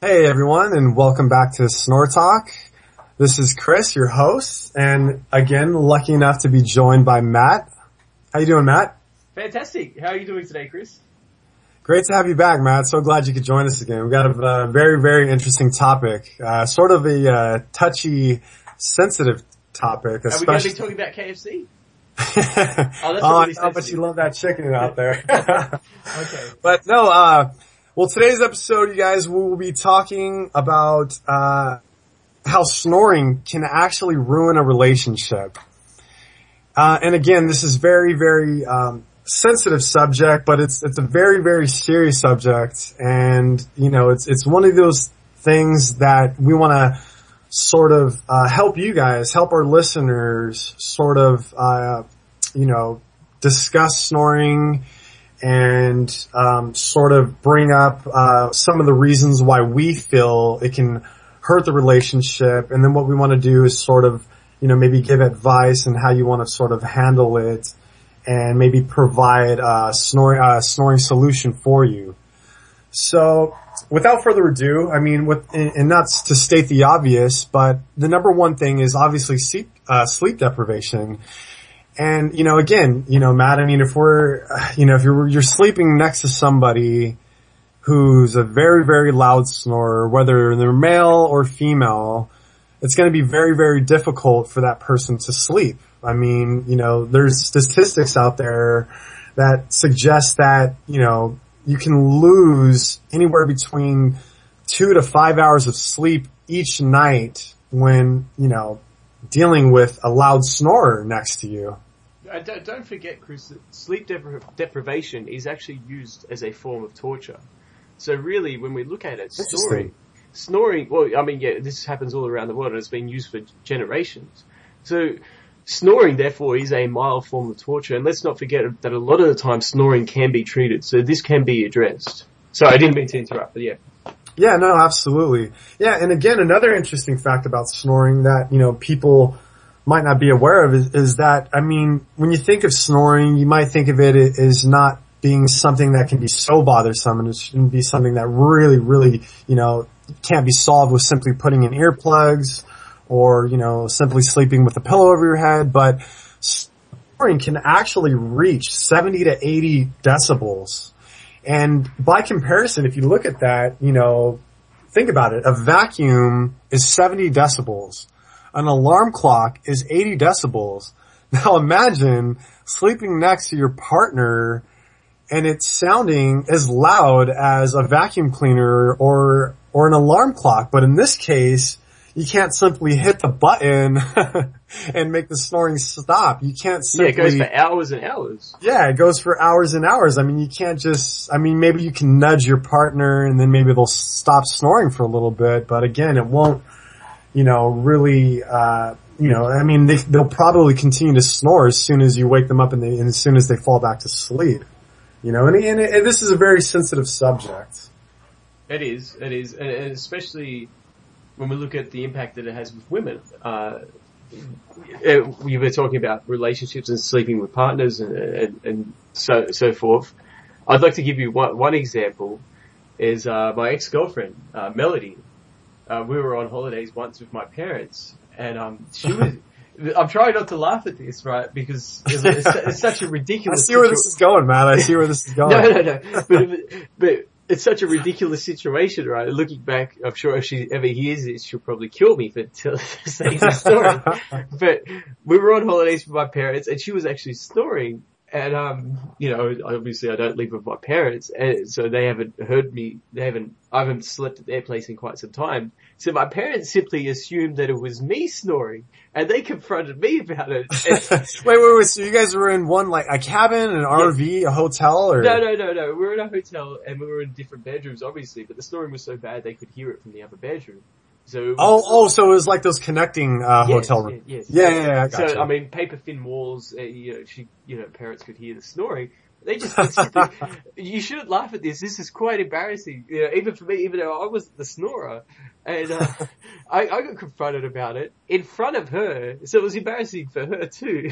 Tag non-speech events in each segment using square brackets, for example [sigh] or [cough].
Hey everyone, and welcome back to Snore Talk. This is Chris, your host, and again, lucky enough to be joined by Matt. How you doing, Matt? Fantastic. How are you doing today, Chris? Great to have you back, Matt. So glad you could join us again. We've got a, a very, very interesting topic. Uh, sort of a uh, touchy, sensitive topic. Are we going to be talking about KFC? [laughs] oh, that's oh, really I bet you love that chicken out there. [laughs] okay. [laughs] But no, uh, well today's episode, you guys, we will be talking about, uh, how snoring can actually ruin a relationship. Uh, and again, this is very, very, um, sensitive subject, but it's, it's a very, very serious subject. And, you know, it's, it's one of those things that we want to sort of uh, help you guys, help our listeners sort of, uh, you know, discuss snoring and um, sort of bring up uh, some of the reasons why we feel it can hurt the relationship. And then what we want to do is sort of, you know, maybe give advice and how you want to sort of handle it and maybe provide a snoring, a snoring solution for you. So without further ado, I mean, with, and not to state the obvious, but the number one thing is obviously sleep, uh, sleep deprivation. And, you know, again, you know, Matt, I mean, if we're, you know, if you're, you're sleeping next to somebody who's a very, very loud snorer, whether they're male or female, it's going to be very, very difficult for that person to sleep. I mean, you know, there's statistics out there that suggest that, you know, you can lose anywhere between two to five hours of sleep each night when, you know, dealing with a loud snorer next to you. Uh, don't, don't, forget, Chris, that sleep depri- deprivation is actually used as a form of torture. So really, when we look at it, snoring, snoring, well, I mean, yeah, this happens all around the world and it's been used for generations. So Snoring, therefore, is a mild form of torture, and let's not forget that a lot of the time snoring can be treated, so this can be addressed. Sorry, I didn't mean to interrupt, but yeah. Yeah, no, absolutely. Yeah, and again, another interesting fact about snoring that, you know, people might not be aware of is, is that, I mean, when you think of snoring, you might think of it as not being something that can be so bothersome and it shouldn't be something that really, really, you know, can't be solved with simply putting in earplugs or, you know, simply sleeping with a pillow over your head, but snoring can actually reach 70 to 80 decibels. And by comparison, if you look at that, you know, think about it. A vacuum is 70 decibels. An alarm clock is 80 decibels. [laughs] Now imagine sleeping next to your partner and it's sounding as loud as a vacuum cleaner or, or an alarm clock. But in this case, you can't simply hit the button [laughs] and make the snoring stop. You can't simply. Yeah, it goes for hours and hours. Yeah, it goes for hours and hours. I mean, you can't just, I mean, maybe you can nudge your partner and then maybe they'll stop snoring for a little bit, but again, it won't, you know, really, uh, you know, I mean, they, they'll probably continue to snore as soon as you wake them up and, they, and as soon as they fall back to sleep. You know, and, and, and this is a very sensitive subject. It is, it is, and especially when we look at the impact that it has with women, uh, we were talking about relationships and sleeping with partners and, and, and so so forth. I'd like to give you one, one example. Is uh, my ex girlfriend uh, Melody? Uh, we were on holidays once with my parents, and um, she was. [laughs] I'm trying not to laugh at this, right? Because it's, it's, it's such a [laughs] ridiculous. I see where this is going, man. I see where this is going. [laughs] no, no, no. But, but it's such a ridiculous situation, right? Looking back, I'm sure if she ever hears this, she'll probably kill me for saying the story. but we were on holidays with my parents and she was actually snoring and um, you know, obviously I don't live with my parents, and so they haven't heard me. They haven't. I haven't slept at their place in quite some time. So my parents simply assumed that it was me snoring, and they confronted me about it. [laughs] wait, wait, wait. So you guys were in one like a cabin, an RV, a hotel, or no, no, no, no. We were in a hotel, and we were in different bedrooms, obviously. But the snoring was so bad they could hear it from the other bedroom. So oh, oh, so it was like those connecting uh, yes, hotel rooms. Yes, yeah, yeah, yeah. I so. I mean, paper thin walls. Uh, you know, she, you know, parents could hear the snoring. They just [laughs] you shouldn't laugh at this. This is quite embarrassing. You know, even for me, even though I was the snorer, and uh, [laughs] I, I got confronted about it in front of her, so it was embarrassing for her too.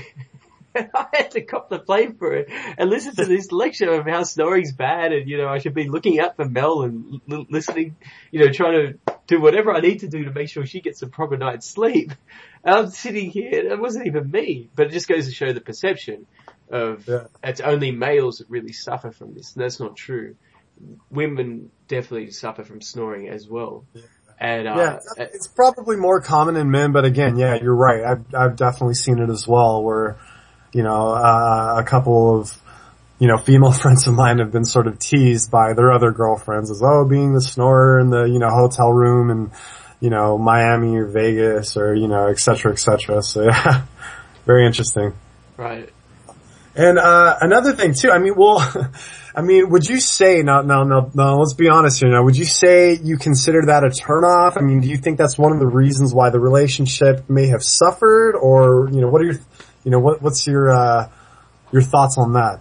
[laughs] I had to cop the blame for it and listen to this lecture of how snoring's bad and, you know, I should be looking out for Mel and l- listening, you know, trying to do whatever I need to do to make sure she gets a proper night's sleep. And I'm sitting here, it wasn't even me, but it just goes to show the perception of Yeah. it's only males that really suffer from this. And that's not true. Women definitely suffer from snoring as well. And, uh, Yeah, it's- it's probably more common in men, but again, yeah, you're right. I've, I've definitely seen it as well where, you know, uh, a couple of, you know, female [laughs] friends of mine have been sort of teased by their other girlfriends as, oh, being the snorer in the, you know, hotel room and, you know, Miami or Vegas or, you know, et cetera, et cetera. So [laughs] yeah, very interesting. right. And uh, another thing too, I mean, well, [laughs] I mean, would you say now, now, now, now, let's be honest here. Now, would you say you consider that a turnoff? I mean, do you think that's one of the reasons why the relationship may have suffered, or you know, what are your, you know, what what's your uh, your thoughts on that?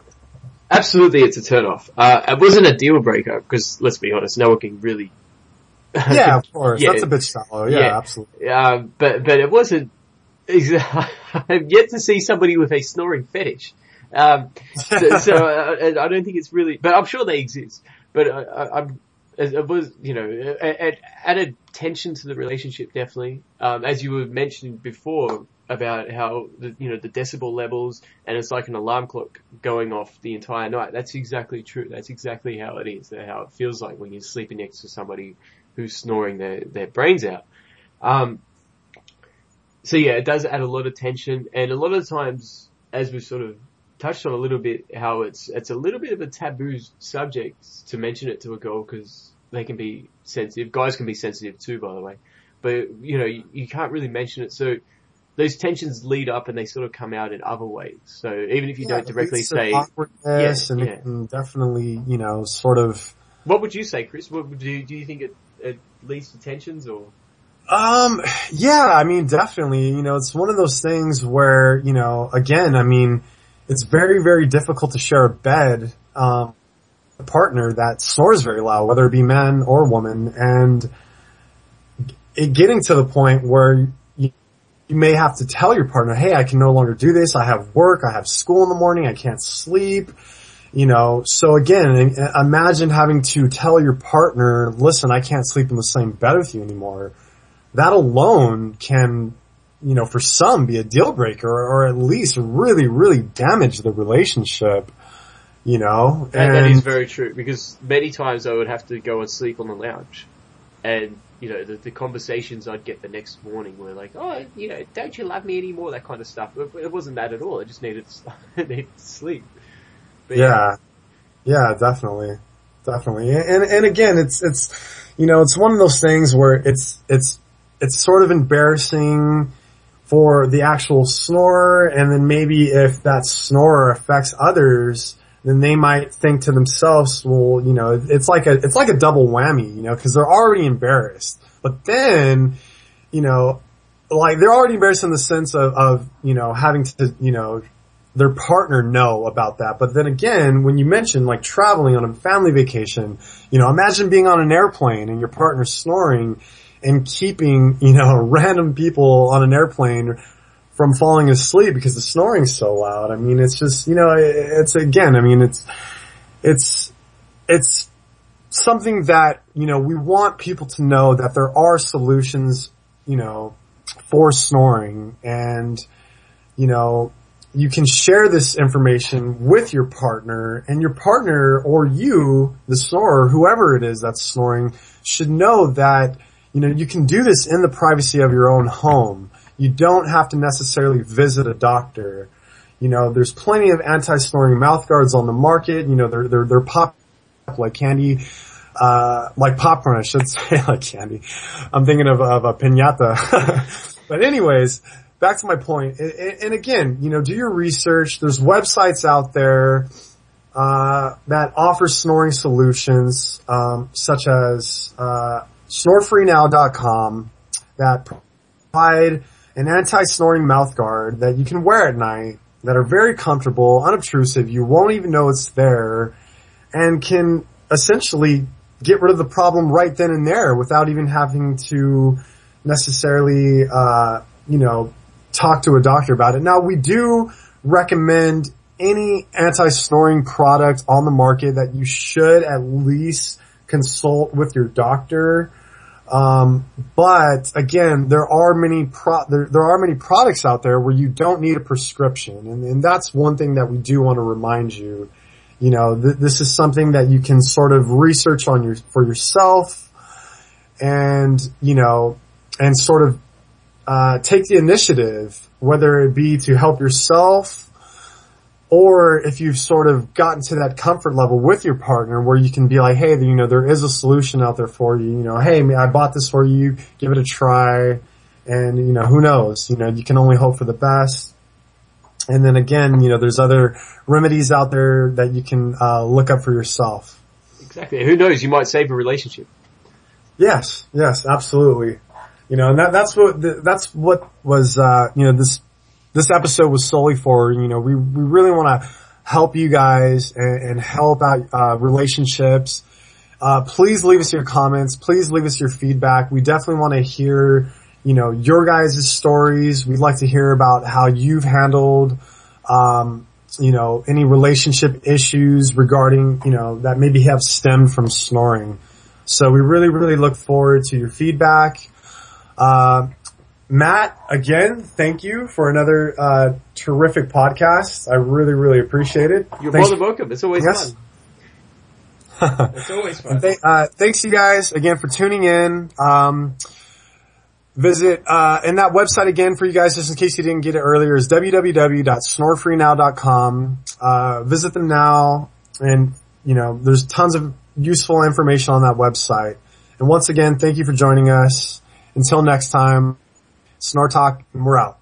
Absolutely, it's a turn-off. Uh, it wasn't a deal breaker because let's be honest, no one can really. [laughs] Yeah, of course, Yeah. that's a bit shallow. Yeah, Yeah. absolutely. Um, but but it wasn't. [laughs] I've yet to see somebody with a snoring fetish. Um, so, so [laughs] uh, I don't think it's really, but I'm sure they exist. But I, I, I'm, it it was, you know, it, it added tension to the relationship definitely. Um, as you were mentioning before about how the, you know, the decibel levels and it's like an alarm clock going off the entire night. That's exactly true. That's exactly how it is, how it feels like when you're sleeping next to somebody who's snoring their, their brains out. Um, so yeah, it does add a lot of tension and a lot of times, as we've sort of touched on a little bit, how it's, it's a little bit of a taboo subject to mention it to a girl because they can be sensitive. Guys can be sensitive too, by the way. But, you know, you, you can't really mention it. So those tensions lead up and they sort of come out in other ways. So even if you Yeah, don't directly say, yes, Yeah, and yeah. it can definitely, you know, sort of. what would you say, Chris? What would you, do you think it, it leads to tensions or? Um, yeah, I mean, definitely, you know, it's one of those things where, you know, again, I mean, it's very, very difficult to share a bed, um, a partner that snores very loud, whether it be man or woman, and it getting to the point where you, may have to tell your partner, hey, I can no longer do this, I have work, I have school in the morning, I can't sleep, you know, so again, imagine having to tell your partner, listen, I can't sleep in the same bed with you anymore. That alone can, you know, for some be a deal breaker or, at least really, really damage the relationship, you know? That, that is very true because many times I would have to go and sleep on the lounge, and you know the, the conversations I'd get the next morning were like, "Oh, you know, don't you love me anymore?" That kind of stuff. It, it wasn't that at all. I just needed [laughs] needed sleep. But yeah. Yeah, definitely. Definitely. And, and again, it's, it's, you know, it's one of those things where it's, it's, it's sort of embarrassing for the actual snorer and then maybe if that snorer affects others, then they might think to themselves, well, you know, it's like a, it's like a double whammy, you know, cause they're already embarrassed. But then, you know, like they're already embarrassed in the sense of, of, you know, having to, you know, their partner know about that. But then again, when you mention like traveling on a family vacation, you know, imagine being on an airplane and your partner snoring and keeping, you know, [laughs] random people on an airplane from falling asleep because the snoring's so loud. I mean, it's just, you know, it's again, I mean, it's, it's, it's something that, you know, we want people to know that there are solutions, you know, for snoring and, you know, you can share this information with your partner and your partner or you, the snorer, whoever it is that's snoring, should know that, you know, you can do this in the privacy of your own home. You don't have to necessarily visit a doctor. You know, there's plenty of anti-snoring mouth guards on the market. You know, they're, they're, they're pop like candy, uh, like popcorn, I should [laughs] say, like candy. I'm thinking of, of a pinata. [laughs] but anyways, back to my point. And, and- again, you know, do your research. There's websites out there, uh, that offer snoring solutions, um, such as, uh, snorefreenow.com that provide an anti-snoring mouth guard that you can wear at night that are very comfortable, unobtrusive. You won't even know it's there and can essentially get rid of the problem right then and there without even having to necessarily, uh, you know, talk to a doctor about it. Now we do recommend any anti-snoring product on the market that you should at least consult with your doctor. Um, but again, there are many pro- there, there are many products out there where you don't need a prescription, and, and that's one thing that we do want to remind you. You know, th- this is something that you can sort of research on your for yourself, and you know, and sort of uh, take the initiative, whether it be to help yourself or if you've sort of gotten to that comfort level with your partner where you can be like, hey, you know, there is a solution out there for you. You know, hey, I bought this for you. Give it a try. And, you know, who knows? You know, you can only hope for the best. And then again, you know, there's other remedies out there that you can uh, look up for yourself. Exactly. Who knows? You might save a relationship. Yes, yes, absolutely. You know, and that, that's what, that's what was, uh, you know, this this episode was solely for, you know, we, we really want to help you guys and, and help out, uh, relationships. Uh, please leave us your comments. Please leave us your feedback. We definitely want to hear, you know, your guys' stories. We'd like to hear about how you've handled, um, you know, any relationship issues regarding, you know, that maybe have stemmed from snoring. So we really, really look forward to your feedback. Uh, Matt, again, thank you for another uh, terrific podcast. I really, really appreciate it. You're thanks. more than welcome. It's always yes. fun. [laughs] it's always fun. Th- uh, thanks you guys again for tuning in. Um, visit uh, and that website again for you guys, just in case you didn't get it earlier, is www.snorefreenow.com. Uh, visit them now, and you know there's tons of useful information on that website. And once again, thank you for joining us. Until next time. Snore Talk, we're out.